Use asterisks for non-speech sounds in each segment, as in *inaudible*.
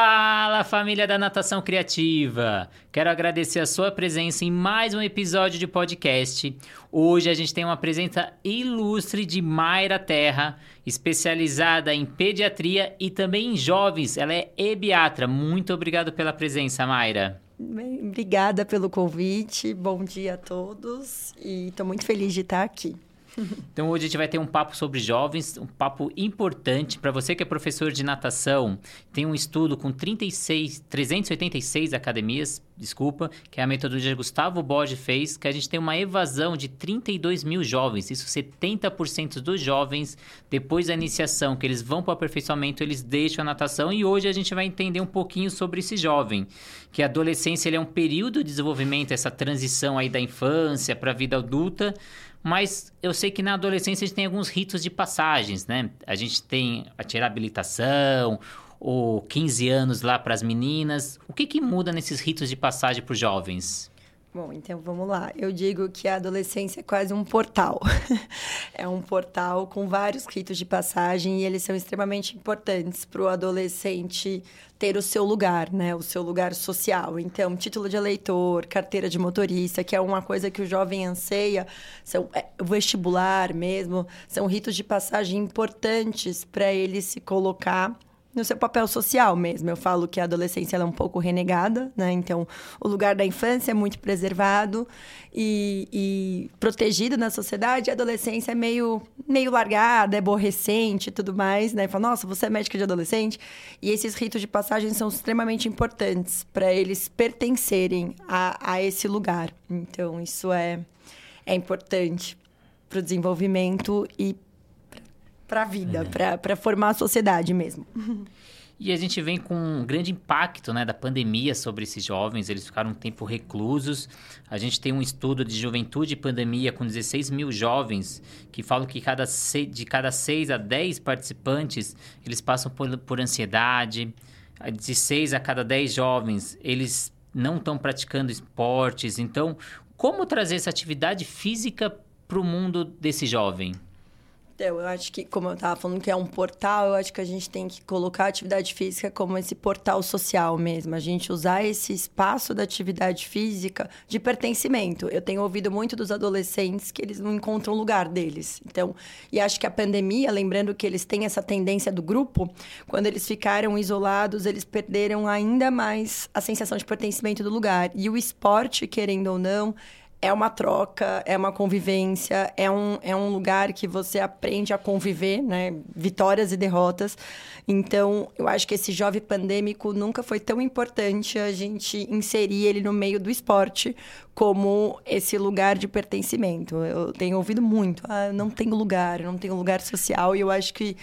Fala família da Natação Criativa! Quero agradecer a sua presença em mais um episódio de podcast. Hoje a gente tem uma presença ilustre de Mayra Terra, especializada em pediatria e também em jovens. Ela é ebiatra. Muito obrigado pela presença, Mayra. Obrigada pelo convite. Bom dia a todos e estou muito feliz de estar aqui. *laughs* Então hoje a gente vai ter um papo sobre jovens, um papo importante para você que é professor de natação. Tem um estudo com 36, 386 academias, desculpa, que é a metodologia que Gustavo Borges fez, que a gente tem uma evasão de 32 mil jovens. Isso 70% dos jovens, depois da iniciação, que eles vão para o aperfeiçoamento, eles deixam a natação. E hoje a gente vai entender um pouquinho sobre esse jovem, que a adolescência é um período de desenvolvimento, essa transição aí da infância para a vida adulta. Mas eu sei que na adolescência a gente tem alguns ritos de passagens, né? A gente tem a tirar habilitação, ou 15 anos lá para as meninas. O que, que muda nesses ritos de passagem para os jovens? Bom, então vamos lá. Eu digo que a adolescência é quase um portal. *laughs* é um portal com vários ritos de passagem e eles são extremamente importantes para o adolescente ter o seu lugar, né? O seu lugar social. Então, título de eleitor, carteira de motorista, que é uma coisa que o jovem anseia, são é, vestibular mesmo, são ritos de passagem importantes para ele se colocar no seu papel social mesmo. Eu falo que a adolescência é um pouco renegada, né? Então, o lugar da infância é muito preservado e, e protegido na sociedade. A adolescência é meio, meio largada, é aborrecente e tudo mais, né? Fala, nossa, você é médica de adolescente? E esses ritos de passagem são extremamente importantes para eles pertencerem a, a esse lugar. Então, isso é, é importante para o desenvolvimento e para a vida, é. para formar a sociedade mesmo. E a gente vem com um grande impacto né, da pandemia sobre esses jovens, eles ficaram um tempo reclusos. A gente tem um estudo de juventude e pandemia com 16 mil jovens que falam que cada de cada 6 a 10 participantes eles passam por, por ansiedade. De 6 a cada 10 jovens eles não estão praticando esportes. Então, como trazer essa atividade física para o mundo desse jovem? Então, eu acho que, como eu estava falando que é um portal, eu acho que a gente tem que colocar a atividade física como esse portal social mesmo. A gente usar esse espaço da atividade física de pertencimento. Eu tenho ouvido muito dos adolescentes que eles não encontram lugar deles. Então, e acho que a pandemia, lembrando que eles têm essa tendência do grupo, quando eles ficaram isolados, eles perderam ainda mais a sensação de pertencimento do lugar. E o esporte, querendo ou não, é uma troca, é uma convivência, é um, é um lugar que você aprende a conviver, né? Vitórias e derrotas. Então, eu acho que esse jovem pandêmico nunca foi tão importante a gente inserir ele no meio do esporte como esse lugar de pertencimento. Eu tenho ouvido muito, ah, não tenho lugar, não tenho lugar social, e eu acho que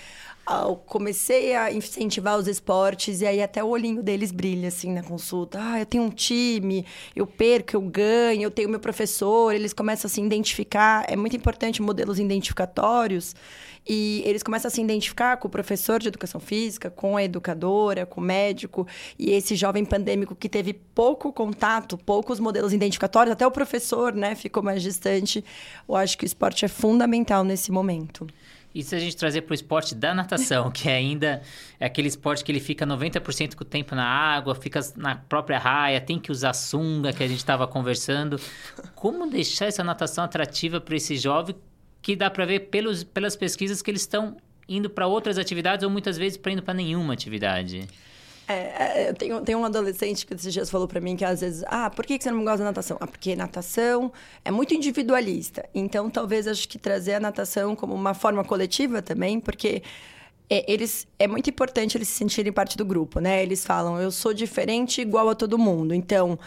eu comecei a incentivar os esportes e aí até o olhinho deles brilha assim na consulta. Ah, eu tenho um time, eu perco, eu ganho, eu tenho meu professor, eles começam a se identificar. É muito importante modelos identificatórios e eles começam a se identificar com o professor de educação física, com a educadora, com o médico e esse jovem pandêmico que teve pouco contato, poucos modelos identificatórios, até o professor, né, ficou mais distante. Eu acho que o esporte é fundamental nesse momento. E se a gente trazer para o esporte da natação, *laughs* que é ainda é aquele esporte que ele fica 90% do tempo na água, fica na própria raia, tem que usar sunga, que a gente estava conversando. Como deixar essa natação atrativa para esse jovem que dá para ver pelos, pelas pesquisas que eles estão indo para outras atividades ou muitas vezes para indo para nenhuma atividade? É, é, eu tenho, tenho um adolescente que esses dias falou para mim que às vezes, ah, por que você não gosta da natação? Ah, porque natação é muito individualista. Então, talvez acho que trazer a natação como uma forma coletiva também, porque é, eles é muito importante eles se sentirem parte do grupo, né? Eles falam, eu sou diferente igual a todo mundo. Então,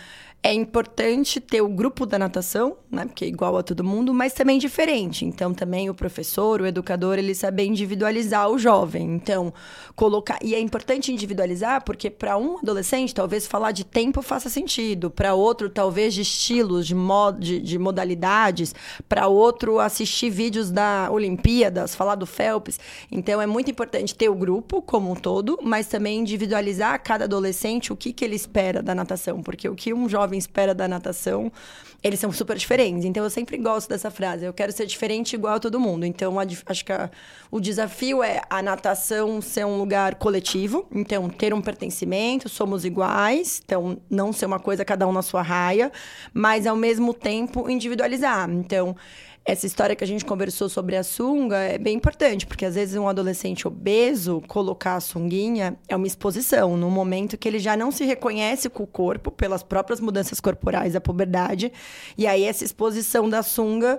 é importante ter o grupo da natação, né? Porque é igual a todo mundo, mas também diferente. Então, também o professor, o educador, ele saber individualizar o jovem. Então, colocar. E é importante individualizar, porque para um adolescente, talvez falar de tempo faça sentido. Para outro, talvez de estilos, de, mod... de, de modalidades. Para outro, assistir vídeos da Olimpíadas, falar do Phelps. Então, é muito importante ter o grupo como um todo, mas também individualizar cada adolescente o que, que ele espera da natação. Porque o que um jovem espera da natação, eles são super diferentes. Então, eu sempre gosto dessa frase. Eu quero ser diferente igual a todo mundo. Então, acho que a, o desafio é a natação ser um lugar coletivo. Então, ter um pertencimento, somos iguais. Então, não ser uma coisa cada um na sua raia. Mas, ao mesmo tempo, individualizar. Então essa história que a gente conversou sobre a sunga é bem importante, porque às vezes um adolescente obeso colocar a sunguinha é uma exposição, no momento que ele já não se reconhece com o corpo pelas próprias mudanças corporais da puberdade, e aí essa exposição da sunga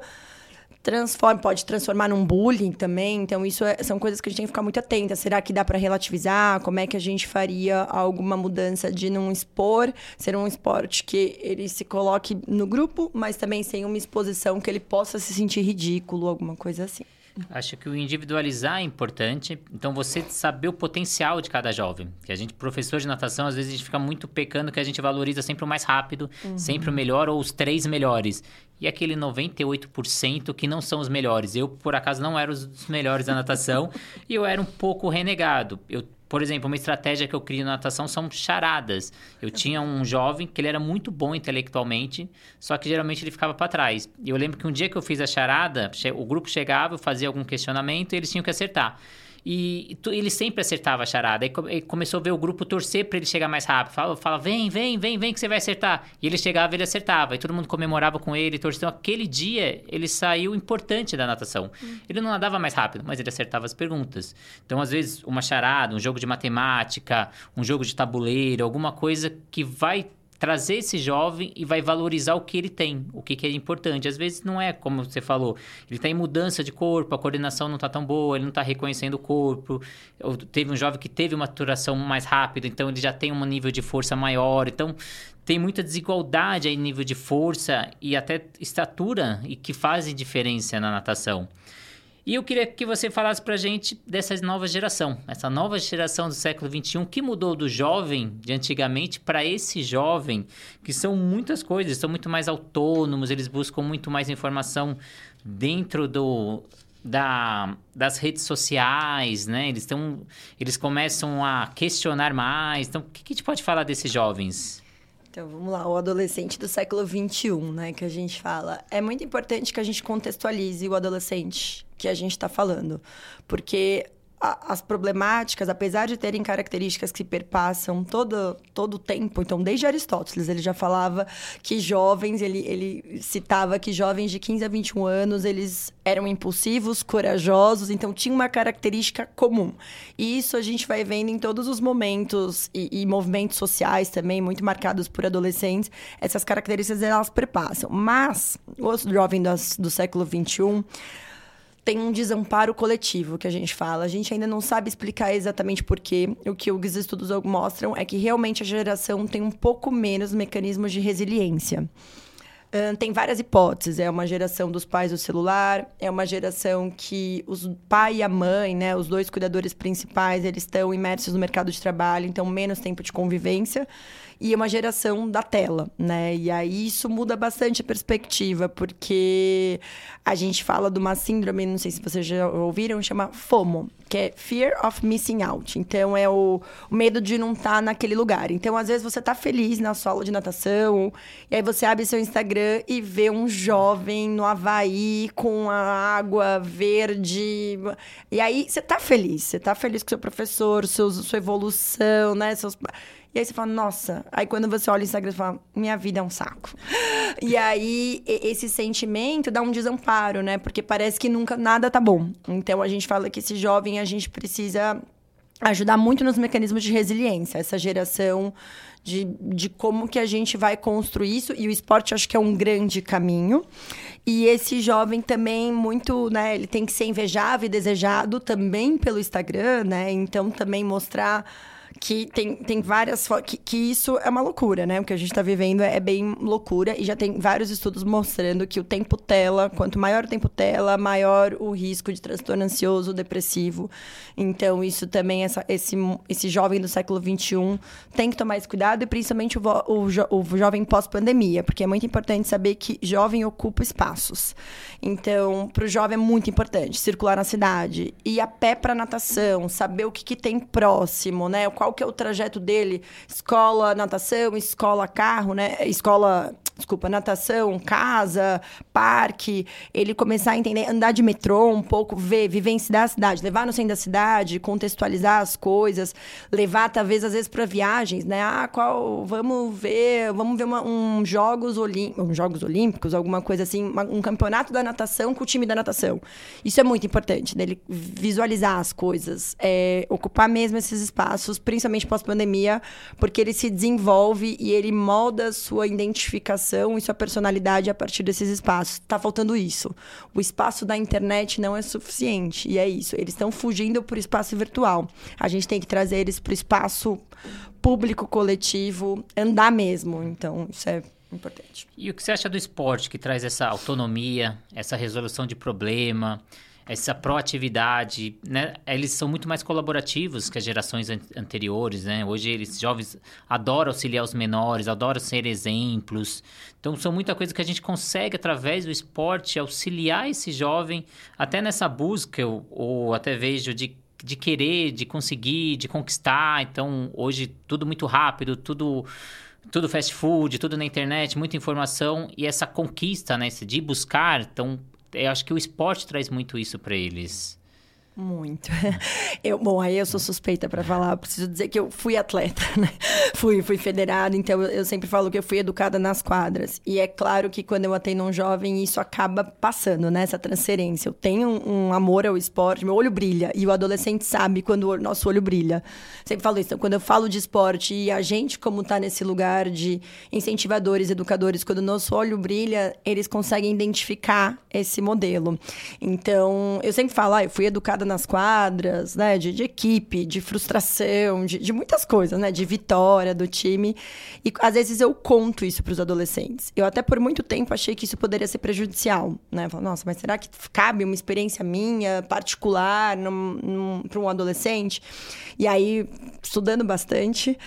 transforma, pode transformar num bullying também. Então, isso é, são coisas que a gente tem que ficar muito atenta. Será que dá para relativizar? Como é que a gente faria alguma mudança de não expor? Ser um esporte que ele se coloque no grupo, mas também sem uma exposição que ele possa se sentir ridículo, alguma coisa assim. Acho que o individualizar é importante. Então, você saber o potencial de cada jovem. Que a gente, professor de natação, às vezes a gente fica muito pecando que a gente valoriza sempre o mais rápido, uhum. sempre o melhor ou os três melhores. E aquele 98% que não são os melhores. Eu, por acaso, não era os melhores da natação *laughs* e eu era um pouco renegado. Eu por exemplo, uma estratégia que eu crio na natação são charadas. Eu tinha um jovem que ele era muito bom intelectualmente, só que geralmente ele ficava para trás. Eu lembro que um dia que eu fiz a charada, o grupo chegava, eu fazia algum questionamento e eles tinham que acertar. E ele sempre acertava a charada. Aí começou a ver o grupo torcer para ele chegar mais rápido. Fala, fala, vem, vem, vem, vem que você vai acertar. E ele chegava, ele acertava. E todo mundo comemorava com ele, torcia. Então, aquele dia, ele saiu importante da natação. Hum. Ele não nadava mais rápido, mas ele acertava as perguntas. Então, às vezes, uma charada, um jogo de matemática, um jogo de tabuleiro, alguma coisa que vai trazer esse jovem e vai valorizar o que ele tem, o que, que é importante. Às vezes não é como você falou, ele está em mudança de corpo, a coordenação não está tão boa, ele não está reconhecendo o corpo. Eu, teve um jovem que teve uma maturação mais rápida, então ele já tem um nível de força maior. Então tem muita desigualdade aí nível de força e até estatura e que fazem diferença na natação. E eu queria que você falasse para a gente dessa nova geração, essa nova geração do século XXI, que mudou do jovem de antigamente para esse jovem, que são muitas coisas, são muito mais autônomos, eles buscam muito mais informação dentro do, da, das redes sociais, né? Eles, tão, eles começam a questionar mais. Então, o que, que a gente pode falar desses jovens? Então, vamos lá, o adolescente do século XXI, né, que a gente fala. É muito importante que a gente contextualize o adolescente que a gente está falando, porque as problemáticas, apesar de terem características que perpassam todo, todo o tempo, então desde Aristóteles ele já falava que jovens, ele, ele citava que jovens de 15 a 21 anos, eles eram impulsivos, corajosos, então tinha uma característica comum. E isso a gente vai vendo em todos os momentos e, e movimentos sociais também, muito marcados por adolescentes, essas características elas perpassam. Mas, o jovem do, século 21 tem um desamparo coletivo que a gente fala. A gente ainda não sabe explicar exatamente por quê. O que os estudos mostram é que realmente a geração tem um pouco menos mecanismos de resiliência. Tem várias hipóteses. É uma geração dos pais do celular, é uma geração que os pai e a mãe, né, os dois cuidadores principais, eles estão imersos no mercado de trabalho, então menos tempo de convivência e uma geração da tela, né? E aí isso muda bastante a perspectiva, porque a gente fala de uma síndrome, não sei se vocês já ouviram, chama FOMO, que é Fear of Missing Out. Então é o, o medo de não estar tá naquele lugar. Então às vezes você tá feliz na sua aula de natação, e aí você abre seu Instagram e vê um jovem no Havaí com a água verde. E aí você tá feliz, você tá feliz com seu professor, seus, sua evolução, né? Seus e aí você fala, nossa. Aí quando você olha o Instagram, você fala, minha vida é um saco. *laughs* E aí esse sentimento dá um desamparo, né? Porque parece que nunca nada tá bom. Então a gente fala que esse jovem a gente precisa ajudar muito nos mecanismos de resiliência, essa geração de, de como que a gente vai construir isso. E o esporte acho que é um grande caminho. E esse jovem também muito, né? Ele tem que ser invejável e desejado também pelo Instagram, né? Então também mostrar que tem, tem várias que, que isso é uma loucura, né? O que a gente está vivendo é, é, bem loucura e já tem vários estudos mostrando que o tempo tela, quanto maior o tempo tela, maior o risco de transtorno ansioso, depressivo. Então, isso também, essa, esse, esse jovem do século XXI tem que tomar esse cuidado. e principalmente o, o, jo o jovem pós-pandemia, porque é muito importante saber que jovem ocupa espaços. Então, para o jovem é muito importante circular na cidade, ir a pé para natação, saber o que, que tem próximo, né? Qual que é o trajeto dele, escola, natação, escola, carro, né? Escola desculpa, natação, casa, parque, ele começar a entender, andar de metrô um pouco, ver, vivenciar a cidade, levar no centro da cidade, contextualizar as coisas, levar talvez às vezes para viagens, né? Ah, qual, vamos ver, vamos ver uma, um jogos olímpicos, jogos olímpicos, alguma coisa assim, uma, um campeonato da natação com o time da natação. Isso é muito importante, né? Ele visualizar as coisas, é, ocupar mesmo esses espaços, principalmente pós-pandemia, porque ele se desenvolve e ele molda sua identificação e sua personalidade a partir desses espaços. Está faltando isso. O espaço da internet não é suficiente. E é isso. Eles estão fugindo para o espaço virtual. A gente tem que trazer eles para o espaço público, coletivo, andar mesmo. Então, isso é importante. E o que você acha do esporte que traz essa autonomia, essa resolução de problema? Essa proatividade, né? Eles são muito mais colaborativos que as gerações an anteriores, né? Hoje eles jovens adoram auxiliar os menores, adoram ser exemplos. Então são muita coisa que a gente consegue através do esporte auxiliar esse jovem até nessa busca ou, ou até vejo de de querer, de conseguir, de conquistar. Então, hoje tudo muito rápido, tudo tudo fast food, tudo na internet, muita informação e essa conquista, né, de buscar, então eu acho que o esporte traz muito isso para eles. Muito. *laughs* Eu, bom, aí eu sou suspeita para falar. Preciso dizer que eu fui atleta, *laughs* né? Fui, fui federada, então eu sempre falo que eu fui educada nas quadras. E é claro que quando eu atendo um jovem, isso acaba passando, né? Essa transferência. Eu tenho um, um amor ao esporte, meu olho brilha. E o adolescente sabe quando o nosso olho brilha. Sempre falo isso. Então, quando eu falo de esporte e a gente, como tá nesse lugar de incentivadores, educadores, quando o nosso olho brilha, eles conseguem identificar esse modelo. Então, eu sempre falo, ah, eu fui educada nas quadras, né? De, de equipe, de frustração, de, de, muitas coisas, né? De vitória do time. E às vezes eu conto isso para os adolescentes. Eu até por muito tempo achei que isso poderia ser prejudicial, né? Falo, nossa, mas será que cabe uma experiência minha, particular, para um adolescente? E aí, estudando bastante,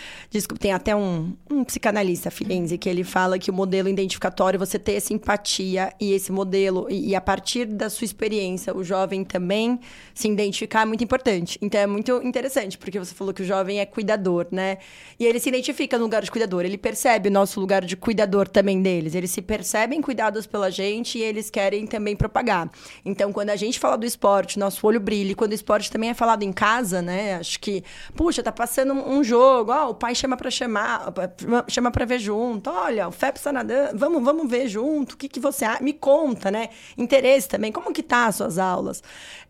tem até um, um psicanalista, Firenze, que ele fala que o modelo identificatório, você ter essa empatia e esse modelo, e, e a partir da sua experiência, o jovem também se identificar é muito importante. Então é muito interessante, porque você falou que o jovem é cuidador, né? E ele se identifica no lugar de cuidador, ele percebe o nosso lugar de cuidador também deles. Eles se percebem cuidados pela gente e eles querem também propagar. Então, quando a gente fala do esporte, nosso olho brilha, e quando o esporte também é falado em casa, né? Acho que, puxa, tá passando um jogo, ó, o pai chama para chamar, chama para ver junto. Olha, o FEP está nadando, vamos, vamos ver junto. O que que você me conta, né? Interesse também, como que tá as suas aulas?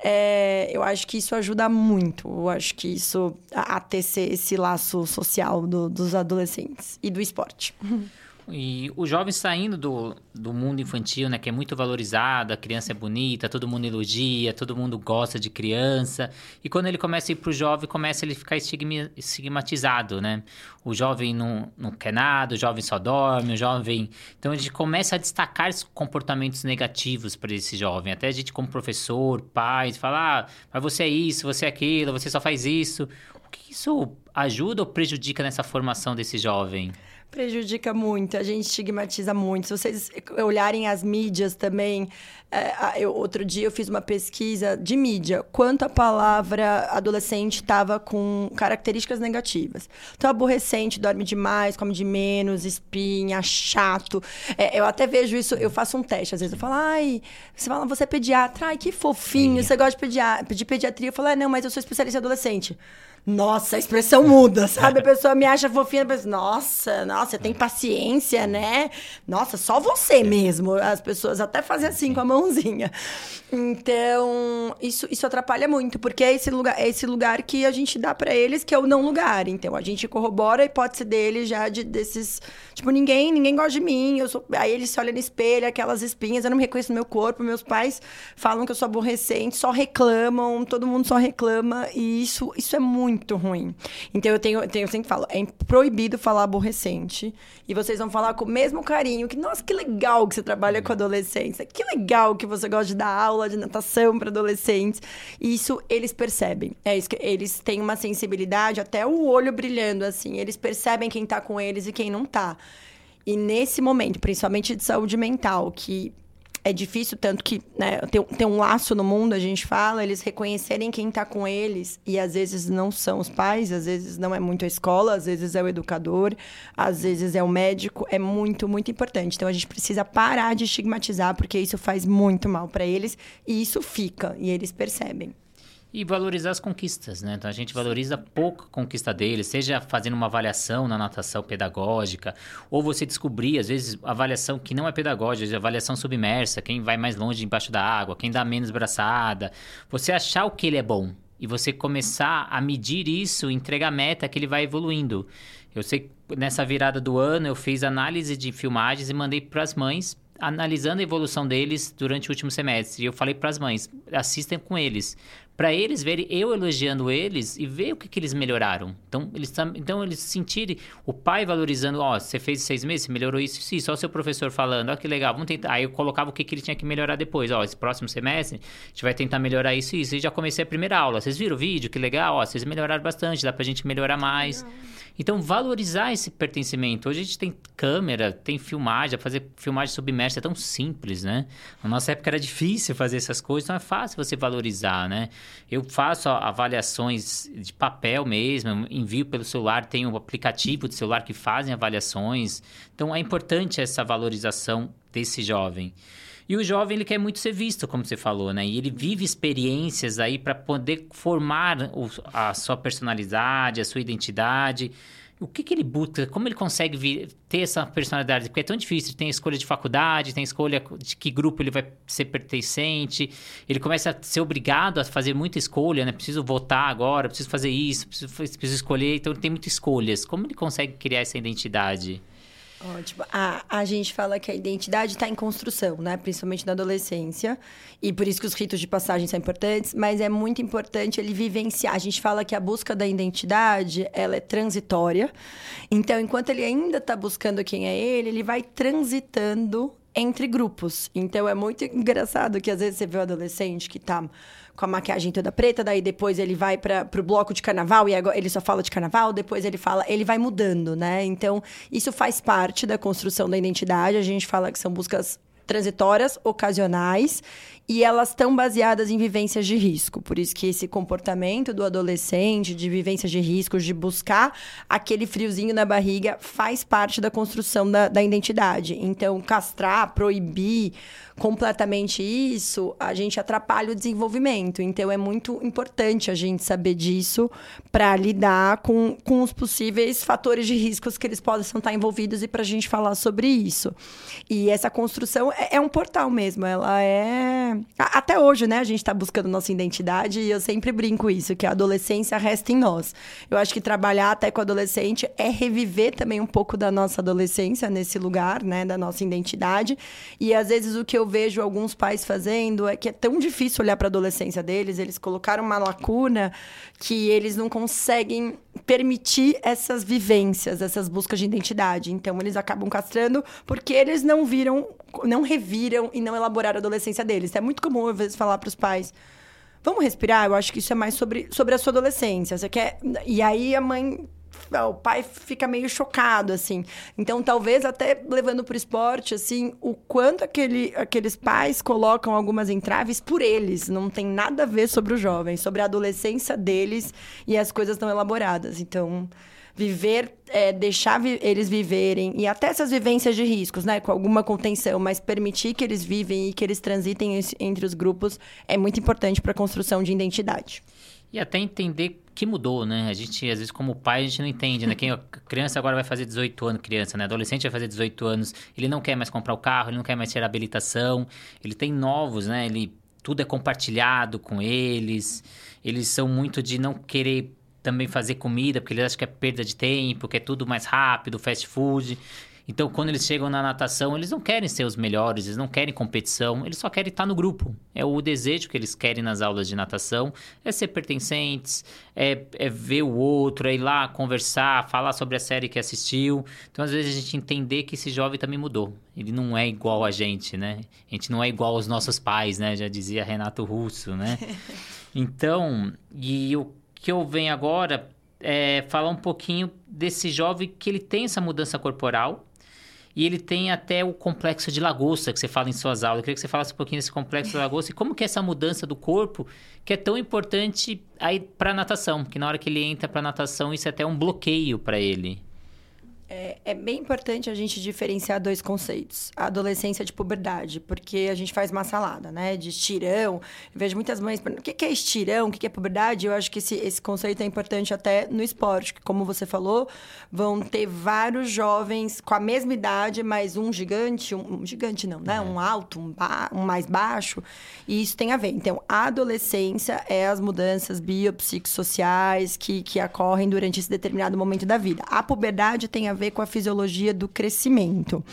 É, eu acho que isso ajuda muito. Eu acho que isso a, a tecer esse laço social do, dos adolescentes e do esporte. *laughs* E o jovem saindo do, do mundo infantil, né, que é muito valorizado, a criança é bonita, todo mundo elogia, todo mundo gosta de criança. E quando ele começa a ir pro jovem, começa ele ficar estigmatizado, né? O jovem não, não quer nada, o jovem só dorme, o jovem. Então a gente começa a destacar comportamentos negativos para esse jovem. Até a gente, como professor, pai, fala: ah, mas você é isso, você é aquilo, você só faz isso. O que isso ajuda ou prejudica nessa formação desse jovem? Prejudica muito, a gente estigmatiza muito. Se vocês olharem as mídias também, é, eu, outro dia eu fiz uma pesquisa de mídia, quanto a palavra adolescente estava com características negativas. Então, aborrecente, dorme demais, come de menos, espinha, chato. É, eu até vejo isso, eu faço um teste, às vezes eu falo, ai, você fala, você é pediatra, ai, que fofinho, você gosta de, pedia de pediatria. Eu falo, é, não, mas eu sou especialista em adolescente. Nossa, a expressão muda, sabe? A *laughs* pessoa me acha fofinha, pensa, nossa, nossa, tem paciência, né? Nossa, só você mesmo. As pessoas até fazem assim com a mãozinha. Então, isso, isso atrapalha muito, porque é esse lugar, é esse lugar que a gente dá para eles que é o não lugar. Então, a gente corrobora a hipótese deles já de desses, tipo, ninguém, ninguém gosta de mim, eu sou, aí eles se olham no espelho, aquelas espinhas, eu não me reconheço no meu corpo, meus pais falam que eu sou aborrecente, só reclamam, todo mundo só reclama, e isso isso é muito muito ruim. Então eu tenho, tenho eu sempre falo, é proibido falar aborrecente. E vocês vão falar com o mesmo carinho, que, nossa, que legal que você trabalha com adolescência, que legal que você gosta de dar aula de natação para adolescentes. Isso eles percebem. É isso que eles têm uma sensibilidade, até o olho brilhando, assim. Eles percebem quem tá com eles e quem não tá. E nesse momento, principalmente de saúde mental, que é difícil, tanto que né, tem, tem um laço no mundo, a gente fala, eles reconhecerem quem está com eles, e às vezes não são os pais, às vezes não é muito a escola, às vezes é o educador, às vezes é o médico, é muito, muito importante. Então a gente precisa parar de estigmatizar, porque isso faz muito mal para eles, e isso fica, e eles percebem. E valorizar as conquistas, né? Então a gente valoriza pouco a conquista deles, seja fazendo uma avaliação na natação pedagógica, ou você descobrir, às vezes, avaliação que não é pedagógica, avaliação submersa, quem vai mais longe embaixo da água, quem dá menos braçada. Você achar o que ele é bom e você começar a medir isso, entregar meta que ele vai evoluindo. Eu sei que nessa virada do ano eu fiz análise de filmagens e mandei para as mães analisando a evolução deles durante o último semestre. E eu falei para as mães, assistem com eles, para eles verem eu elogiando eles e ver o que, que eles melhoraram. Então eles, então, eles sentirem o pai valorizando, ó, oh, você fez seis meses, você melhorou isso, isso, só o seu professor falando, ó, oh, que legal, vamos tentar. Aí eu colocava o que, que ele tinha que melhorar depois, ó, oh, esse próximo semestre a gente vai tentar melhorar isso e isso. E já comecei a primeira aula. Vocês viram o vídeo? Que legal, ó, vocês melhoraram bastante, dá pra gente melhorar mais. Então, valorizar esse pertencimento. Hoje a gente tem câmera, tem filmagem, fazer filmagem submersa é tão simples, né? Na nossa época era difícil fazer essas coisas, então é fácil você valorizar, né? Eu faço avaliações de papel mesmo, envio pelo celular, tem um aplicativo de celular que fazem avaliações. Então, é importante essa valorização desse jovem. E o jovem ele quer muito ser visto, como você falou, né? E ele vive experiências aí para poder formar o, a sua personalidade, a sua identidade. O que, que ele busca? Como ele consegue vir, ter essa personalidade? Porque é tão difícil. Tem escolha de faculdade, tem escolha de que grupo ele vai ser pertencente. Ele começa a ser obrigado a fazer muita escolha, né? Preciso votar agora, preciso fazer isso, preciso, preciso escolher. Então, ele tem muitas escolhas. Como ele consegue criar essa identidade? Ótimo. A, a gente fala que a identidade está em construção, né? Principalmente na adolescência. E por isso que os ritos de passagem são importantes. Mas é muito importante ele vivenciar. A gente fala que a busca da identidade, ela é transitória. Então, enquanto ele ainda está buscando quem é ele, ele vai transitando entre grupos. Então, é muito engraçado que às vezes você vê o um adolescente que está com a maquiagem toda preta, daí depois ele vai para o bloco de carnaval e agora ele só fala de carnaval, depois ele fala, ele vai mudando, né? Então, isso faz parte da construção da identidade. A gente fala que são buscas transitórias, ocasionais, e elas estão baseadas em vivências de risco. Por isso que esse comportamento do adolescente, de vivências de risco, de buscar aquele friozinho na barriga, faz parte da construção da, da identidade. Então, castrar, proibir completamente isso, a gente atrapalha o desenvolvimento. Então, é muito importante a gente saber disso para lidar com, com os possíveis fatores de riscos que eles possam estar envolvidos e para a gente falar sobre isso. E essa construção é, é um portal mesmo, ela é até hoje, né, a gente está buscando nossa identidade e eu sempre brinco isso, que a adolescência resta em nós. Eu acho que trabalhar até com adolescente é reviver também um pouco da nossa adolescência nesse lugar, né, da nossa identidade. E às vezes o que eu vejo alguns pais fazendo é que é tão difícil olhar para a adolescência deles, eles colocaram uma lacuna que eles não conseguem permitir essas vivências, essas buscas de identidade. Então eles acabam castrando porque eles não viram, não reviram e não elaboraram a adolescência deles. É muito comum às vezes falar para os pais: "Vamos respirar". Eu acho que isso é mais sobre sobre a sua adolescência. Você quer E aí a mãe o pai fica meio chocado, assim. Então, talvez até levando para o esporte, assim, o quanto aquele, aqueles pais colocam algumas entraves por eles. Não tem nada a ver sobre os jovens, sobre a adolescência deles e as coisas tão elaboradas. Então, viver, é, deixar vi eles viverem, e até essas vivências de riscos, né? Com alguma contenção, mas permitir que eles vivem e que eles transitem entre os grupos é muito importante para a construção de identidade. E até entender que mudou, né? A gente, às vezes, como pai, a gente não entende, né? Quem a criança agora vai fazer 18 anos, criança, né? Adolescente vai fazer 18 anos, ele não quer mais comprar o carro, ele não quer mais ter habilitação, ele tem novos, né? Ele tudo é compartilhado com eles. Eles são muito de não querer também fazer comida, porque eles acham que é perda de tempo, que é tudo mais rápido, fast food. Então, quando eles chegam na natação, eles não querem ser os melhores, eles não querem competição, eles só querem estar no grupo. É o desejo que eles querem nas aulas de natação, é ser pertencentes, é, é ver o outro, é ir lá conversar, falar sobre a série que assistiu. Então, às vezes, a gente entender que esse jovem também mudou. Ele não é igual a gente, né? A gente não é igual aos nossos pais, né? Já dizia Renato Russo, né? *laughs* Então, e o que eu venho agora é falar um pouquinho desse jovem que ele tem essa mudança corporal, e ele tem até o complexo de lagosta que você fala em suas aulas. Eu queria que você falasse um pouquinho desse complexo de lagosta e como que é essa mudança do corpo que é tão importante aí para natação, que na hora que ele entra para natação isso é até um bloqueio para ele. É, é, bem importante a gente diferenciar dois conceitos. A adolescência de puberdade, porque a gente faz uma salada, né? De estirão. Eu vejo muitas mães perguntando, o que é estirão? O que é puberdade? Eu acho que esse, esse conceito é importante até no esporte, que como você falou, vão ter vários jovens com a mesma idade, mas um gigante, um, um gigante não, né? Um alto, um, ba um mais baixo. E isso tem a ver. Então, a adolescência é as mudanças biopsicossociais que, que ocorrem durante esse determinado momento da vida. A puberdade tem a ver ver com a fisiologia do crescimento.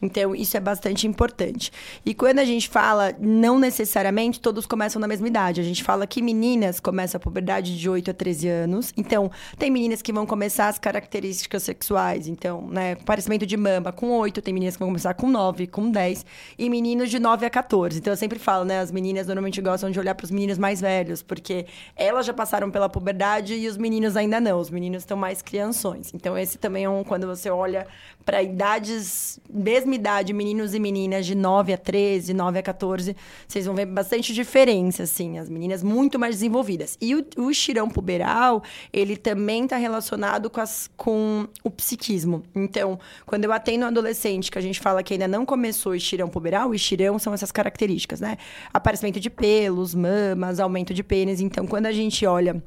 Então, isso é bastante importante. E quando a gente fala, não necessariamente todos começam na mesma idade. A gente fala que meninas começam a puberdade de 8 a 13 anos. Então, tem meninas que vão começar as características sexuais. Então, né, parecimento de mama com 8, tem meninas que vão começar com 9, com 10. E meninos de 9 a 14. Então, eu sempre falo, né, as meninas normalmente gostam de olhar para os meninos mais velhos, porque elas já passaram pela puberdade e os meninos ainda não. Os meninos estão mais crianções. Então, esse também é um, quando você olha para idades, mesma idade, meninos e meninas de 9 a 13, 9 a 14, vocês vão ver bastante diferença, assim, as meninas muito mais desenvolvidas. E o, o estirão puberal, ele também está relacionado com, as, com o psiquismo. Então, quando eu atendo um adolescente que a gente fala que ainda não começou o estirão puberal, o estirão são essas características, né? Aparecimento de pelos, mamas, aumento de pênis. Então, quando a gente olha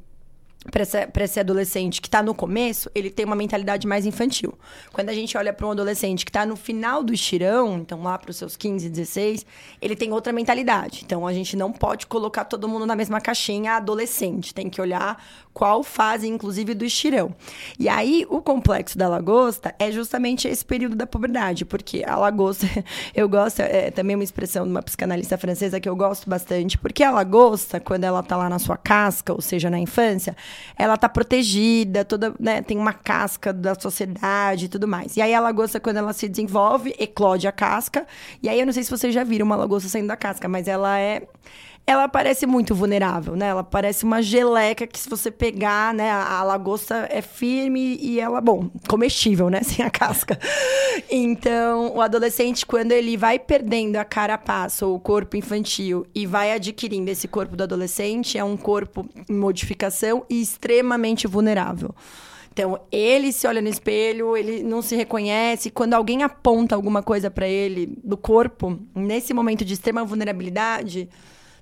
para esse adolescente que está no começo, ele tem uma mentalidade mais infantil. Quando a gente olha para um adolescente que está no final do estirão, então lá para os seus 15, 16, ele tem outra mentalidade. Então a gente não pode colocar todo mundo na mesma caixinha adolescente. Tem que olhar qual fase, inclusive, do estirão. E aí, o complexo da lagosta é justamente esse período da puberdade, porque a lagosta, *laughs* eu gosto, é também uma expressão de uma psicanalista francesa que eu gosto bastante, porque a lagosta, quando ela tá lá na sua casca, ou seja, na infância, ela tá protegida, toda, né, tem uma casca da sociedade e tudo mais. E aí, a lagosta, quando ela se desenvolve, eclode a casca, e aí eu não sei se vocês já viram uma lagosta saindo da casca, mas ela é ela parece muito vulnerável, né? Ela parece uma geleca que se você pegar, né? A, a lagosta é firme e ela, bom, comestível, né? *laughs* Sem a casca. Então, o adolescente, quando ele vai perdendo a carapaça ou o corpo infantil e vai adquirindo esse corpo do adolescente, é um corpo em modificação e extremamente vulnerável. Então, ele se olha no espelho, ele não se reconhece. Quando alguém aponta alguma coisa para ele do corpo, nesse momento de extrema vulnerabilidade,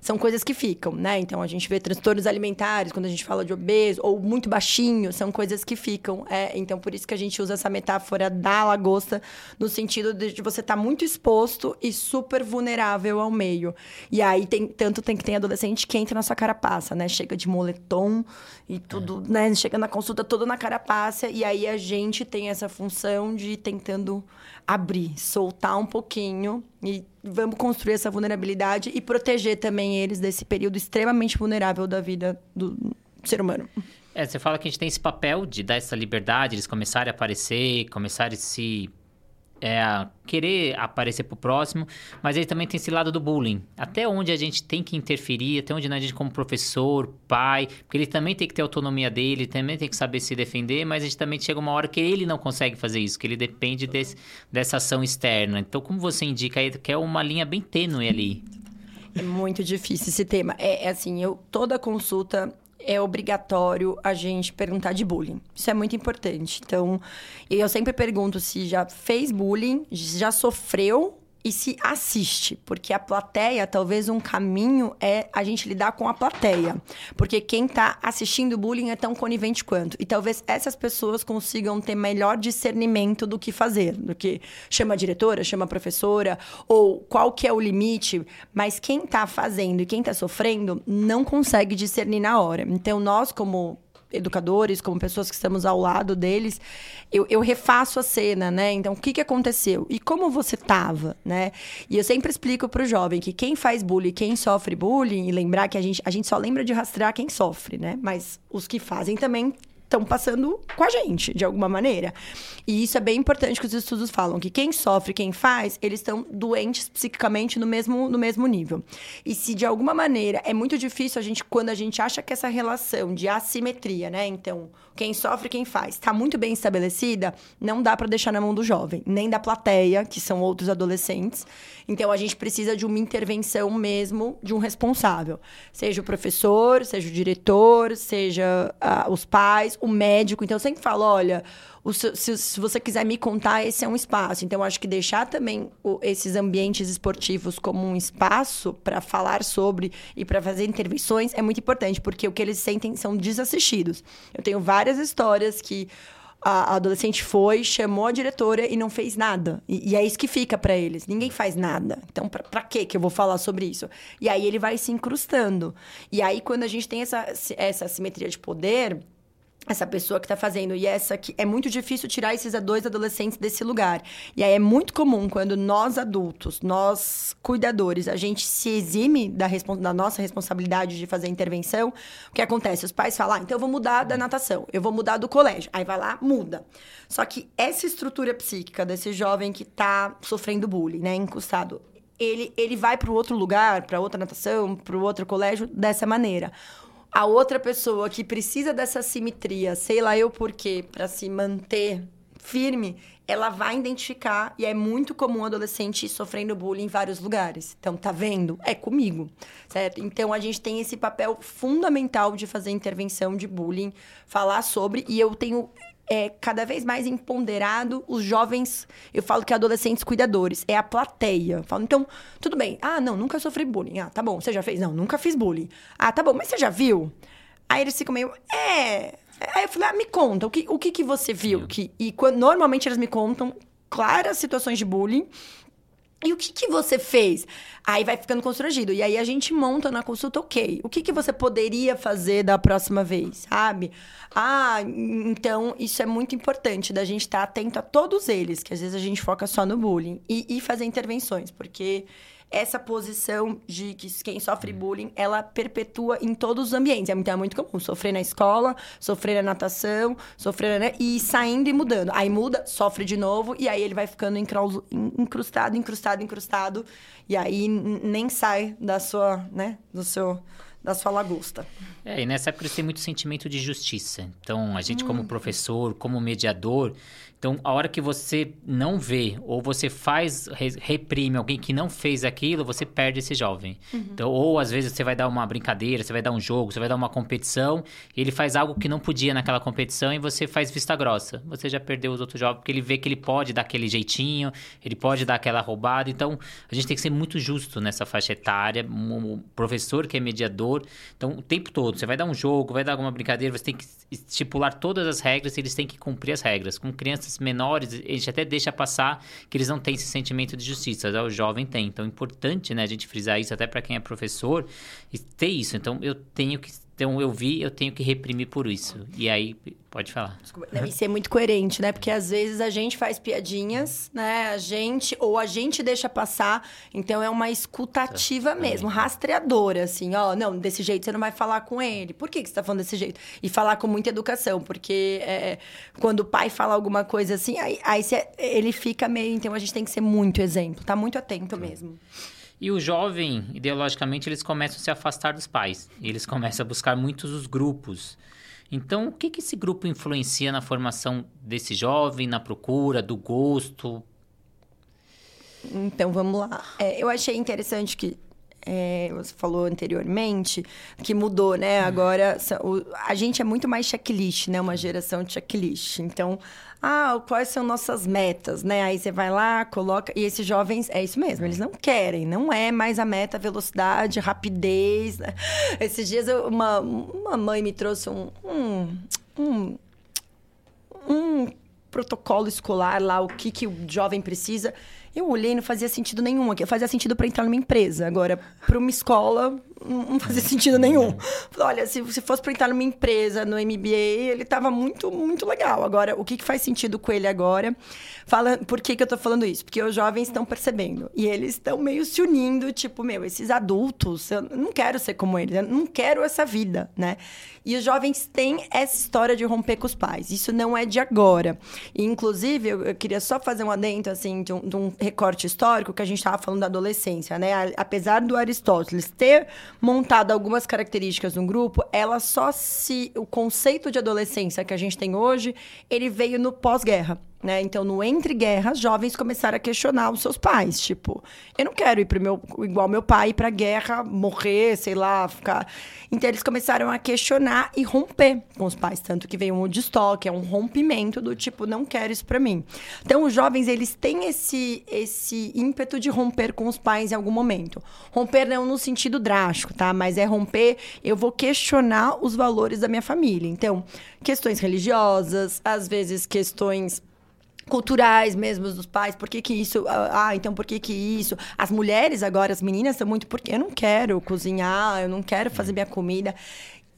são coisas que ficam, né? Então a gente vê transtornos alimentares quando a gente fala de obeso ou muito baixinho, são coisas que ficam. É, então por isso que a gente usa essa metáfora da lagosta no sentido de você estar tá muito exposto e super vulnerável ao meio. E aí tem tanto tem que tem adolescente que entra na sua carapaça, né? Chega de moletom e tudo, é. né? Chega na consulta toda na carapaça e aí a gente tem essa função de tentando abrir, soltar um pouquinho e vamos construir essa vulnerabilidade e proteger também eles desse período extremamente vulnerável da vida do ser humano. É, você fala que a gente tem esse papel de dar essa liberdade, eles começarem a aparecer, começarem a se é, querer aparecer pro próximo, mas ele também tem esse lado do bullying. Até onde a gente tem que interferir, até onde a gente, como professor, pai, porque ele também tem que ter autonomia dele, também tem que saber se defender, mas a gente também chega uma hora que ele não consegue fazer isso, que ele depende desse, dessa ação externa. Então, como você indica aí, que é uma linha bem tênue ali. É muito difícil esse tema. É, é assim, eu toda consulta é obrigatório a gente perguntar de bullying. Isso é muito importante. Então, eu sempre pergunto se já fez bullying, já sofreu e se assiste, porque a plateia, talvez um caminho é a gente lidar com a plateia, porque quem está assistindo bullying é tão conivente quanto. E talvez essas pessoas consigam ter melhor discernimento do que fazer, do que chama a diretora, chama a professora, ou qual que é o limite, mas quem está fazendo e quem está sofrendo não consegue discernir na hora. Então nós como educadores, como pessoas que estamos ao lado deles, eu, eu refaço a cena, né? Então, o que, que aconteceu? E como você tava, né? E eu sempre explico pro jovem que quem faz bullying, quem sofre bullying, e lembrar que a gente, a gente só lembra de rastrear quem sofre, né? Mas os que fazem também estão passando com a gente, de alguma maneira. E isso é bem importante que os estudos falam, que quem sofre, quem faz, eles estão doentes psiquicamente no mesmo, no mesmo nível. E se de alguma maneira é muito difícil a gente, quando a gente acha que essa relação de assimetria, né? Então, quem sofre, quem faz, está muito bem estabelecida, não dá para deixar na mão do jovem, nem da plateia, que são outros adolescentes. Então, a gente precisa de uma intervenção mesmo de um responsável. Seja o professor, seja o diretor, seja uh, os pais, o médico. Então, eu sempre falo, olha, se, se, se, você quiser me contar, esse é um espaço. Então, acho que deixar também o, esses ambientes esportivos como um espaço para falar sobre e para fazer intervenções é muito importante, porque o que eles sentem são desassistidos. Eu tenho várias histórias que a adolescente foi, chamou a diretora e não fez nada. E, e é isso que fica para eles. Ninguém faz nada. Então, para que que eu vou falar sobre isso? E aí ele vai se incrustando. E aí, quando a gente tem essa, essa simetria de poder, essa pessoa que está fazendo e essa que é muito difícil tirar esses dois adolescentes desse lugar. E aí é muito comum quando nós adultos, nós cuidadores, a gente se exime da, da nossa responsabilidade de fazer intervenção. O que acontece? Os pais falam: ah, então eu vou mudar da natação, eu vou mudar do colégio. Aí vai lá, muda. Só que essa estrutura psíquica desse jovem que está sofrendo bullying, né, encostado, ele, ele vai para o outro lugar, para outra natação, para outro colégio dessa maneira a outra pessoa que precisa dessa simetria, sei lá eu por quê, para se manter firme, ela vai identificar e é muito comum adolescente sofrendo bullying em vários lugares. Então, tá vendo? É comigo, certo? Então, a gente tem esse papel fundamental de fazer intervenção de bullying, falar sobre e eu tenho é cada vez mais empoderado os jovens, eu falo que adolescentes cuidadores, é a plateia. Eu falo, então, tudo bem. Ah, não, nunca sofri bullying. Ah, tá bom, você já fez? Não, nunca fiz bullying. Ah, tá bom, mas você já viu? Aí eles ficam meio, é. Aí eu falei, ah, me conta, o que, o que, que você viu? Que, e quando, normalmente eles me contam claras situações de bullying e o que, que você fez? Aí vai ficando constrangido. E aí a gente monta na consulta, ok. O que, que você poderia fazer da próxima vez, sabe? Ah, então isso é muito importante da gente estar tá atento a todos eles, que às vezes a gente foca só no bullying. E, e fazer intervenções, porque essa posição de que quem sofre bullying, ela perpetua em todos os ambientes. É muito, é muito comum sofrer na escola, sofrer na natação, sofrer né? e saindo e mudando. Aí muda, sofre de novo e aí ele vai ficando incrustado, incrustado, incrustado e aí nem sai da sua, né, do seu da sua lagosta. É, e nessa época eles têm muito sentimento de justiça. Então, a gente hum. como professor, como mediador, então, a hora que você não vê ou você faz, reprime alguém que não fez aquilo, você perde esse jovem. Uhum. Então, ou às vezes você vai dar uma brincadeira, você vai dar um jogo, você vai dar uma competição, e ele faz algo que não podia naquela competição e você faz vista grossa. Você já perdeu os outros jovens, porque ele vê que ele pode dar aquele jeitinho, ele pode dar aquela roubada. Então, a gente tem que ser muito justo nessa faixa etária. O professor que é mediador, então, o tempo todo, você vai dar um jogo, vai dar alguma brincadeira, você tem que estipular todas as regras, eles têm que cumprir as regras. Com crianças menores, a gente até deixa passar que eles não têm esse sentimento de justiça, o jovem tem. Então é importante, né, a gente frisar isso até para quem é professor, e ter isso. Então eu tenho que então eu vi, eu tenho que reprimir por isso. E aí, pode falar. Desculpa. E ser muito coerente, né? Porque às vezes a gente faz piadinhas, né? A gente, ou a gente deixa passar. Então é uma escutativa mesmo, rastreadora, assim, ó. Não, desse jeito você não vai falar com ele. Por que, que você tá falando desse jeito? E falar com muita educação, porque é, quando o pai fala alguma coisa assim, aí, aí você, ele fica meio. Então a gente tem que ser muito exemplo, tá muito atento mesmo. E o jovem, ideologicamente, eles começam a se afastar dos pais. Eles começam a buscar muitos os grupos. Então, o que, que esse grupo influencia na formação desse jovem, na procura, do gosto? Então, vamos lá. É, eu achei interessante que é, você falou anteriormente, que mudou, né? Agora, a gente é muito mais checklist, né? Uma geração de checklist. Então, ah, quais são nossas metas, né? Aí você vai lá, coloca. E esses jovens, é isso mesmo, eles não querem, não é mais a meta velocidade, rapidez. Né? Esses dias eu, uma, uma mãe me trouxe um, um, um, um protocolo escolar lá, o que, que o jovem precisa. Eu olhei, não fazia sentido nenhum aqui. Fazia sentido para entrar numa empresa. Agora, para uma escola, não fazia sentido nenhum. Olha, se, se fosse para entrar numa empresa, no MBA, ele estava muito, muito legal. Agora, o que, que faz sentido com ele agora? Fala, por que, que eu estou falando isso? Porque os jovens estão percebendo. E eles estão meio se unindo, tipo, meu, esses adultos, eu não quero ser como eles, eu não quero essa vida, né? E os jovens têm essa história de romper com os pais. Isso não é de agora. E, inclusive, eu, eu queria só fazer um adendo, assim, de um, de um recorte histórico que a gente estava falando da adolescência, né? Apesar do Aristóteles ter montado algumas características no grupo, ela só se... O conceito de adolescência que a gente tem hoje, ele veio no pós-guerra. Né? Então, no entre guerras, jovens começaram a questionar os seus pais, tipo, eu não quero ir pro meu igual meu pai ir para guerra, morrer, sei lá, ficar. Então eles começaram a questionar e romper com os pais, tanto que veio um destoque, é um rompimento do tipo, não quero isso para mim. Então, os jovens eles têm esse esse ímpeto de romper com os pais em algum momento. Romper não no sentido drástico, tá? Mas é romper, eu vou questionar os valores da minha família. Então, questões religiosas, às vezes questões culturais mesmo dos pais, por que que isso, ah, ah, então por que que isso? As mulheres agora, as meninas são muito porque eu não quero cozinhar, eu não quero fazer minha comida.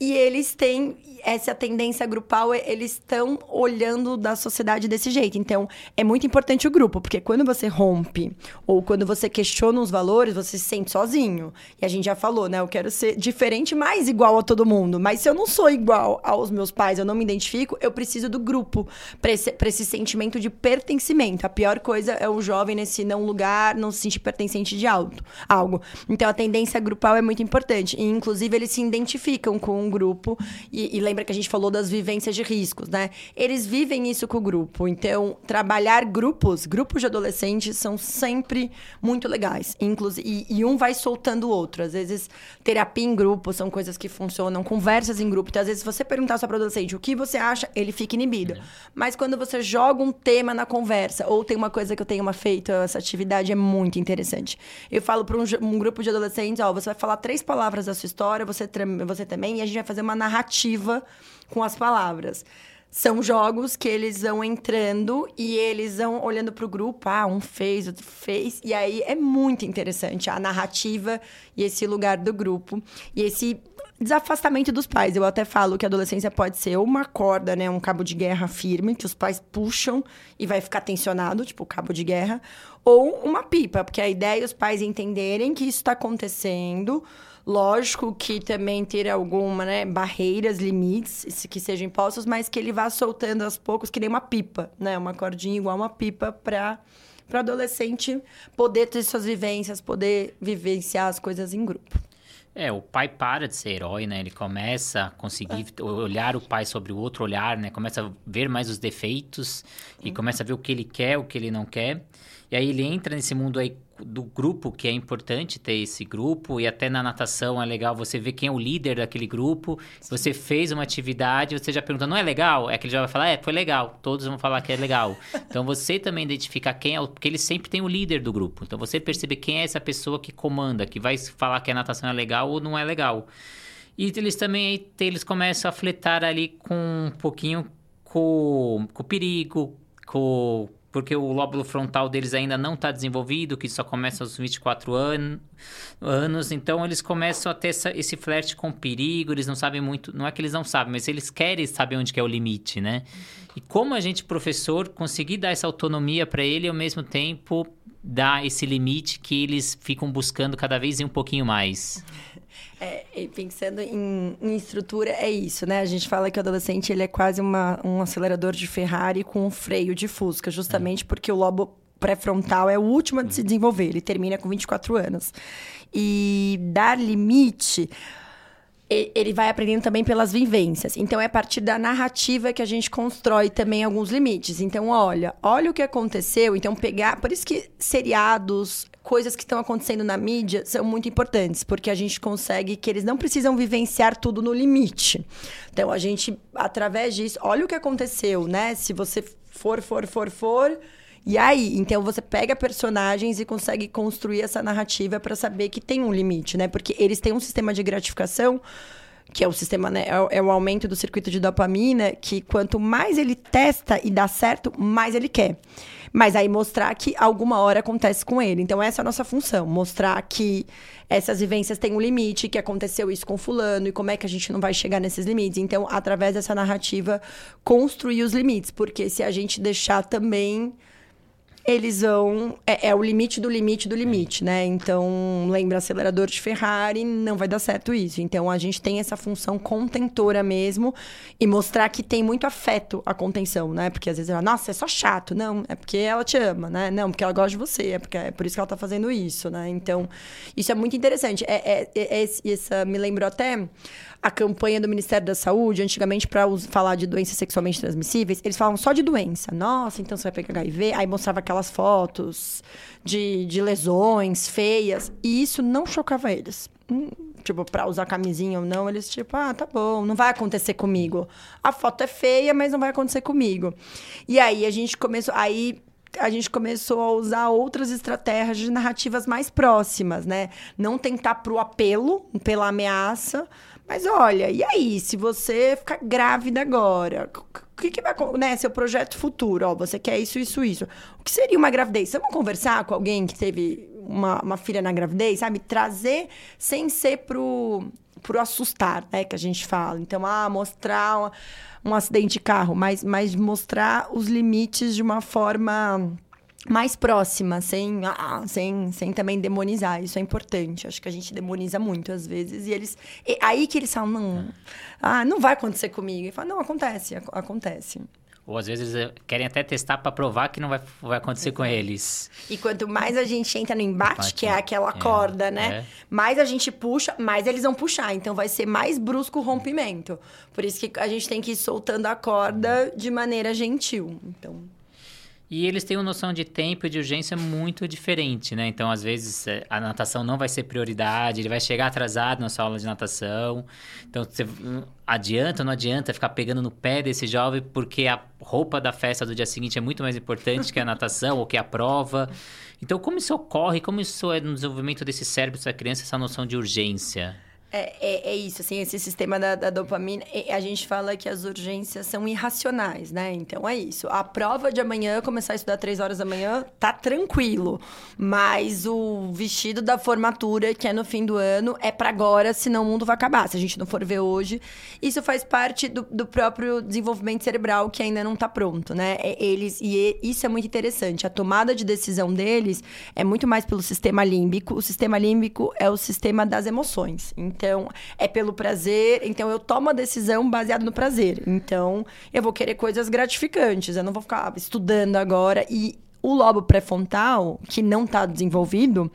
E eles têm essa tendência grupal, eles estão olhando da sociedade desse jeito. Então, é muito importante o grupo, porque quando você rompe ou quando você questiona os valores, você se sente sozinho. E a gente já falou, né? Eu quero ser diferente, mas igual a todo mundo. Mas se eu não sou igual aos meus pais, eu não me identifico, eu preciso do grupo para esse, esse sentimento de pertencimento. A pior coisa é o jovem nesse não lugar, não se sentir pertencente de algo. algo. Então, a tendência grupal é muito importante. E, inclusive, eles se identificam com grupo. E, e lembra que a gente falou das vivências de riscos, né? Eles vivem isso com o grupo. Então, trabalhar grupos, grupos de adolescentes, são sempre muito legais. Inclusive, e, e um vai soltando o outro. Às vezes, terapia em grupo são coisas que funcionam, conversas em grupo. Então, às vezes, se você perguntar só para o adolescente o que você acha, ele fica inibido. Mas quando você joga um tema na conversa, ou tem uma coisa que eu tenho uma feito, essa atividade é muito interessante. Eu falo para um, um, grupo de adolescentes, ó, você vai falar três palavras da sua história, você, você também, e a gente vai fazer uma narrativa com as palavras. São jogos que eles vão entrando e eles vão olhando para o grupo. Ah, um fez, outro fez. E aí é muito interessante a narrativa e esse lugar do grupo. E esse desafastamento dos pais. Eu até falo que a adolescência pode ser uma corda, né? Um cabo de guerra firme, que os pais puxam e vai ficar tensionado, tipo cabo de guerra. Ou uma pipa, porque a ideia é os pais entenderem que isso está acontecendo Lógico que também ter alguma, né, barreiras, limites que sejam impostos, mas que ele vá soltando aos poucos, que nem uma pipa, né? Uma cordinha igual uma pipa para para adolescente poder ter suas vivências, poder vivenciar as coisas em grupo. É, o pai para de ser herói, né? Ele começa a conseguir é. olhar o pai sobre o outro olhar, né? Começa a ver mais os defeitos e uhum. começa a ver o que ele quer, o que ele não quer. E aí ele entra nesse mundo aí do grupo, que é importante ter esse grupo, e até na natação é legal você ver quem é o líder daquele grupo. Sim. Você fez uma atividade, você já pergunta, não é legal? É que ele já vai falar, é, foi legal. Todos vão falar que é legal. *laughs* então você também identificar quem é, o, porque ele sempre tem o líder do grupo. Então você perceber quem é essa pessoa que comanda, que vai falar que a natação é legal ou não é legal. E eles também eles começam a fletar ali com um pouquinho com, com o perigo, com porque o lóbulo frontal deles ainda não está desenvolvido, que só começa aos 24 an anos, então eles começam a ter essa, esse flerte com perigo, eles não sabem muito, não é que eles não sabem, mas eles querem saber onde que é o limite, né? E como a gente, professor, conseguir dar essa autonomia para ele e ao mesmo tempo dar esse limite que eles ficam buscando cada vez um pouquinho mais. É, pensando em, em, estrutura, é isso, né? A gente fala que o adolescente ele é quase uma, um acelerador de Ferrari com um freio de Fusca, justamente é. porque o lobo pré-frontal é o último a se desenvolver, ele termina com 24 anos. E dar limite ele vai aprendendo também pelas vivências. Então, é a partir da narrativa que a gente constrói também alguns limites. Então, olha, olha o que aconteceu. Então, pegar. Por isso que seriados, coisas que estão acontecendo na mídia são muito importantes, porque a gente consegue que eles não precisam vivenciar tudo no limite. Então, a gente, através disso, olha o que aconteceu, né? Se você for, for, for, for e aí, então você pega personagens e consegue construir essa narrativa para saber que tem um limite, né? Porque eles têm um sistema de gratificação que é o sistema, né? É, é, o aumento do circuito de dopamina, que quanto mais ele testa e dá certo, mais ele quer. Mas aí mostrar que alguma hora acontece com ele. Então, essa é a nossa função. Mostrar que essas vivências têm um limite, que aconteceu isso com fulano, e como é que a gente não vai chegar nesses limites. Então, através dessa narrativa, construir os limites. Porque se a gente deixar também eles vão. É, é, o limite do limite do limite, né? Então, lembra acelerador de Ferrari, não vai dar certo isso. Então, a gente tem essa função contentora mesmo e mostrar que tem muito afeto a contenção, né? Porque às vezes ela, nossa, é só chato. Não, é porque ela te ama, né? Não, porque ela gosta de você, é, porque, é por isso que ela tá fazendo isso, né? Então, isso é muito interessante. É, é, é, é essa me lembrou até a campanha do Ministério da Saúde, antigamente, para falar de doenças sexualmente transmissíveis, eles falavam só de doença. Nossa, então você vai pegar HIV. Aí mostrava aquelas fotos de, de lesões feias. E isso não chocava eles. Hum, tipo, para usar camisinha ou não, eles, tipo, ah, tá bom, não vai acontecer comigo. A foto é feia, mas não vai acontecer comigo. E aí a gente começou. Aí a gente começou a usar outras estratégias de narrativas mais próximas, né? Não tentar pro apelo, pela ameaça, mas olha, e aí, se você ficar grávida agora, que, que vai né, seu projeto futuro? Ó, você quer isso, isso, isso. O que seria uma gravidez? Vamos conversar com alguém que teve uma, uma filha na gravidez, sabe? Trazer sem ser pro, pro assustar, né? Que a gente fala. Então, ah, mostrar um acidente de carro, mas, mas mostrar os limites de uma forma mais próxima, sem, ah, sem, sem também demonizar. Isso é importante. Acho que a gente demoniza muito às vezes. E eles. E aí que eles falam, não, ah, não vai acontecer comigo. E falam, não, acontece, acontece. Ou às vezes eh, querem até testar para provar que não vai, vai acontecer Exato. com eles. E quanto mais a gente entra no embate, que é aquela é, corda, né? É. Mais a gente puxa, mais eles vão puxar. Então vai ser mais brusco o rompimento. Por isso que a gente tem que ir soltando a corda de maneira gentil. Então. E eles têm uma noção de tempo e de urgência muito diferente, né? Então, às vezes, é, a natação não vai ser prioridade, ele vai chegar atrasado na sua aula de natação. Então, você hum, adianta ou não adianta ficar pegando no pé desse jovem porque a roupa da festa do dia seguinte é muito mais importante que a natação *laughs* ou que a prova. Então, como isso ocorre? Como isso é no desenvolvimento desse cérebro dessa criança, essa noção de urgência? É, é, é, isso, assim, esse sistema da, da, dopamina, a gente fala que as urgências são irracionais, né? Então é isso. A prova de amanhã, começar a estudar três horas da manhã, tá tranquilo. Mas o vestido da formatura, que é no fim do ano, é para agora, senão o mundo vai acabar. Se a gente não for ver hoje. Isso faz parte do, do próprio desenvolvimento cerebral que ainda não tá pronto, né? É, eles, e isso é muito interessante. A tomada de decisão deles é muito mais pelo sistema límbico. O sistema límbico é o sistema das emoções. Então, então, é pelo prazer. Então, eu tomo a decisão baseada no prazer. Então, eu vou querer coisas gratificantes. Eu não vou ficar estudando agora. E o lobo pré-frontal, que não está desenvolvido,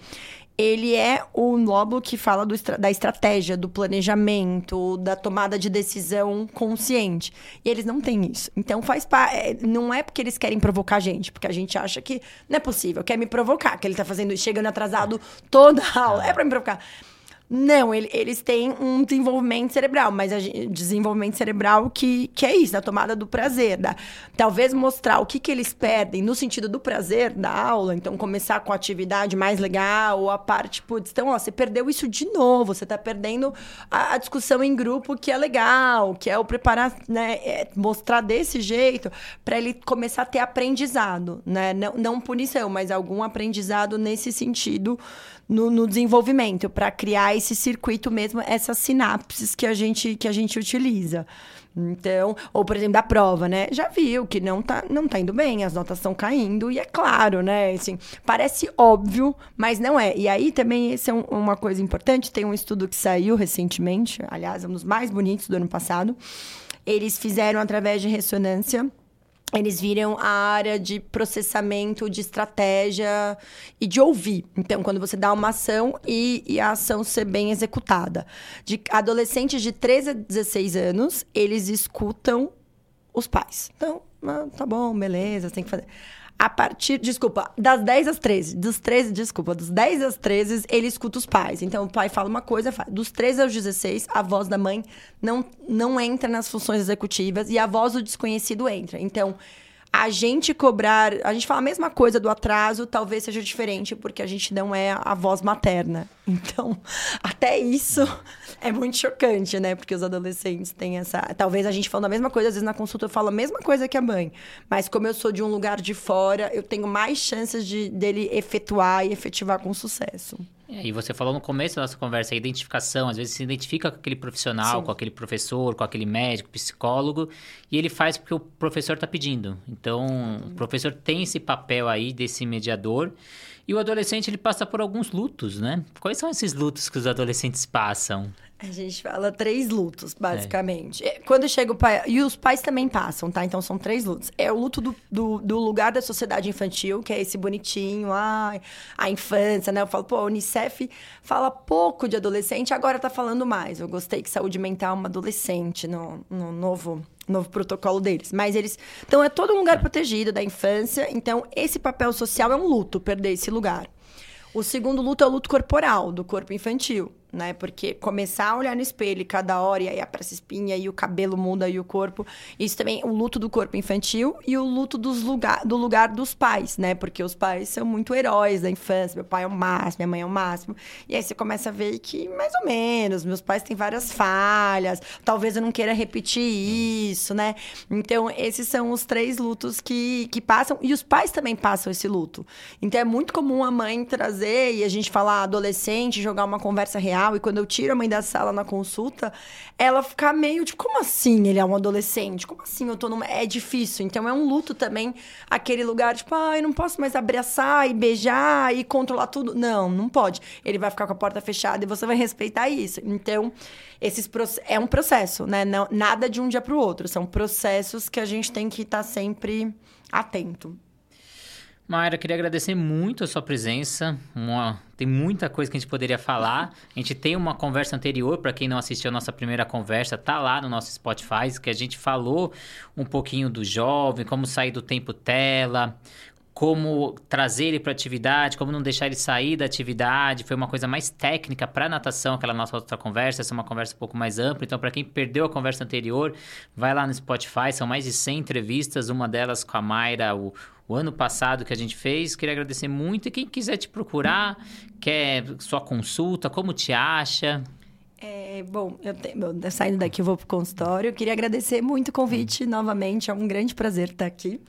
ele é o lobo que fala do, da estratégia, do planejamento, da tomada de decisão consciente. E eles não têm isso. Então faz parte. É, não é porque eles querem provocar a gente, porque a gente acha que não é possível, quer me provocar, que ele está fazendo chegando atrasado toda a aula. É para me provocar. Não, ele, eles têm um desenvolvimento cerebral, mas a gente, desenvolvimento cerebral que, que é isso, da tomada do prazer. Da, talvez mostrar o que, que eles perdem no sentido do prazer da aula. Então, começar com a atividade mais legal, ou a parte, putz, então, ó, você perdeu isso de novo, você está perdendo a, a, discussão em grupo que é legal, que é o preparar, né? É mostrar desse jeito, para ele começar a ter aprendizado, né? Não, não punição, mas algum aprendizado nesse sentido no, no desenvolvimento, para criar esse circuito mesmo, essas sinapses que a gente, que a gente utiliza. Então, ou por exemplo, da prova, né? Já viu que não tá, não tá indo bem, as notas estão caindo, e é claro, né? Assim, parece óbvio, mas não é. E aí também, esse é um, uma coisa importante, tem um estudo que saiu recentemente, aliás, um dos mais bonitos do ano passado. Eles fizeram através de ressonância eles viram a área de processamento, de estratégia e de ouvir. Então, quando você dá uma ação e, e, a ação ser bem executada. De adolescentes de 13 a 16 anos, eles escutam os pais. Então, ah, tá bom, beleza, tem que fazer a partir, desculpa, das 10 às 13, dos 13, desculpa, dos 10 às 13, ele escuta os pais. Então, o pai fala uma coisa, dos 13 aos 16, a voz da mãe não, não entra nas funções executivas e a voz do desconhecido entra. Então, a gente cobrar, a gente fala a mesma coisa do atraso, talvez seja diferente porque a gente não é a voz materna. *laughs* Então, até isso é muito chocante, né? Porque os adolescentes têm essa, talvez a gente falando a mesma coisa, às vezes na consulta eu falo a mesma coisa que a mãe, mas como eu sou de um lugar de fora, eu tenho mais chances de dele efetuar e efetivar com sucesso. E você falou no começo da nossa conversa, a identificação, às vezes se identifica com aquele profissional, Sim. com aquele professor, com aquele médico, psicólogo, e ele faz porque o professor está pedindo. Então, o professor tem esse papel aí desse mediador. E o adolescente, ele passa por alguns lutos, né? Quais são esses lutos que os adolescentes passam? A gente fala três lutos, basicamente. É. Quando chega o pai. E os pais também passam, tá? Então são três lutos. É o luto do, do, do lugar da sociedade infantil, que é esse bonitinho, a a infância, né? Eu falo, pô, a Unicef fala pouco de adolescente, agora tá falando mais. Eu gostei que saúde mental é uma adolescente no, no novo novo protocolo deles. Mas eles. Então, é todo um lugar protegido da infância. Então, esse papel social é um luto, perder esse lugar. O segundo luto é o luto corporal, do corpo infantil né? Porque começar a olhar no espelho cada hora e aí a espinha e o cabelo muda e o corpo. Isso também, o luto do corpo infantil e o luto dos lugar, do lugar dos pais, né? Porque os pais são muito heróis da infância. Meu pai é o máximo, minha mãe é o máximo. E aí você começa a ver que, mais ou menos, meus pais têm várias falhas. Talvez eu não queira repetir isso, né? Então, esses são os três lutos que, que passam. E os pais também passam esse luto. Então, é muito comum a mãe trazer e a gente falar adolescente, jogar uma conversa real real. E quando eu tiro a mãe da sala na consulta, ela fica meio de como assim ele é um adolescente? Como assim eu tô numa. É difícil. Então é um luto também aquele lugar, tipo, ai, ah, não posso mais abraçar e beijar e controlar tudo. Não, não pode. Ele vai ficar com a porta fechada e você vai respeitar isso. Então, esses é um processo, né? Não, nada de um dia para o outro. São processos que a gente tem que estar tá sempre atento. Mayra, queria agradecer muito a sua presença. Uma... Tem muita coisa que a gente poderia falar. *laughs* A gente tem uma conversa anterior, para quem não assistiu a nossa primeira conversa, tá lá no nosso Spotify, que a gente falou um pouquinho do jovem, como sair do tempo tela, como trazer ele para atividade, como não deixar ele sair da atividade. Foi uma coisa mais técnica para natação, aquela nossa outra conversa. Essa é uma conversa um pouco mais ampla. Então, para quem perdeu a conversa anterior, vai lá no Spotify. São mais de 100 entrevistas, uma delas com a Mayra, o, o ano passado que a gente fez. Queria agradecer muito. E quem quiser te procurar, quer sua consulta, como te acha? É, bom, eu te, saindo daqui eu vou para o consultório. Eu queria agradecer muito o convite novamente. É um grande prazer estar aqui.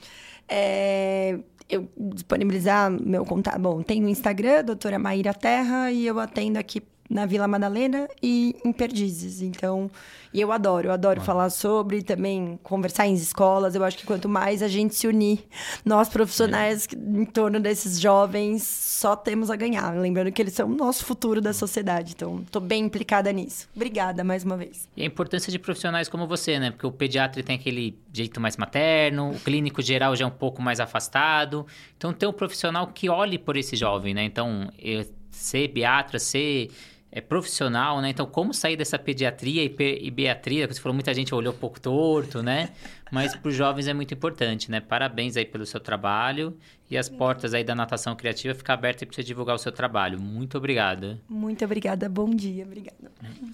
É, eu disponibilizar meu contato. Bom, tem o Instagram, doutora Maíra Terra, e eu atendo aqui na Vila Madalena e em Perdizes. Então, e eu adoro, eu adoro ah. falar sobre, também conversar em escolas. Eu acho que quanto mais a gente se unir, nós profissionais é. em torno desses jovens, só temos a ganhar. Lembrando que eles são o nosso futuro da sociedade. Então, estou bem implicada nisso. Obrigada mais uma vez. E a importância de profissionais como você, né? Porque o pediatra tem aquele jeito mais materno, o clínico geral já é um pouco mais afastado. Então, tem um profissional que olhe por esse jovem, né? Então, eu, ser pediatra, ser é profissional, né? Então, como sair dessa pediatria e, pe e beatria, você falou, muita gente olhou um pouco torto, né? Mas para os jovens é muito importante, né? Parabéns aí pelo seu trabalho e as portas aí da natação criativa ficam abertas para você divulgar o seu trabalho. Muito obrigada. Muito obrigada. Bom dia. Obrigada. Aí,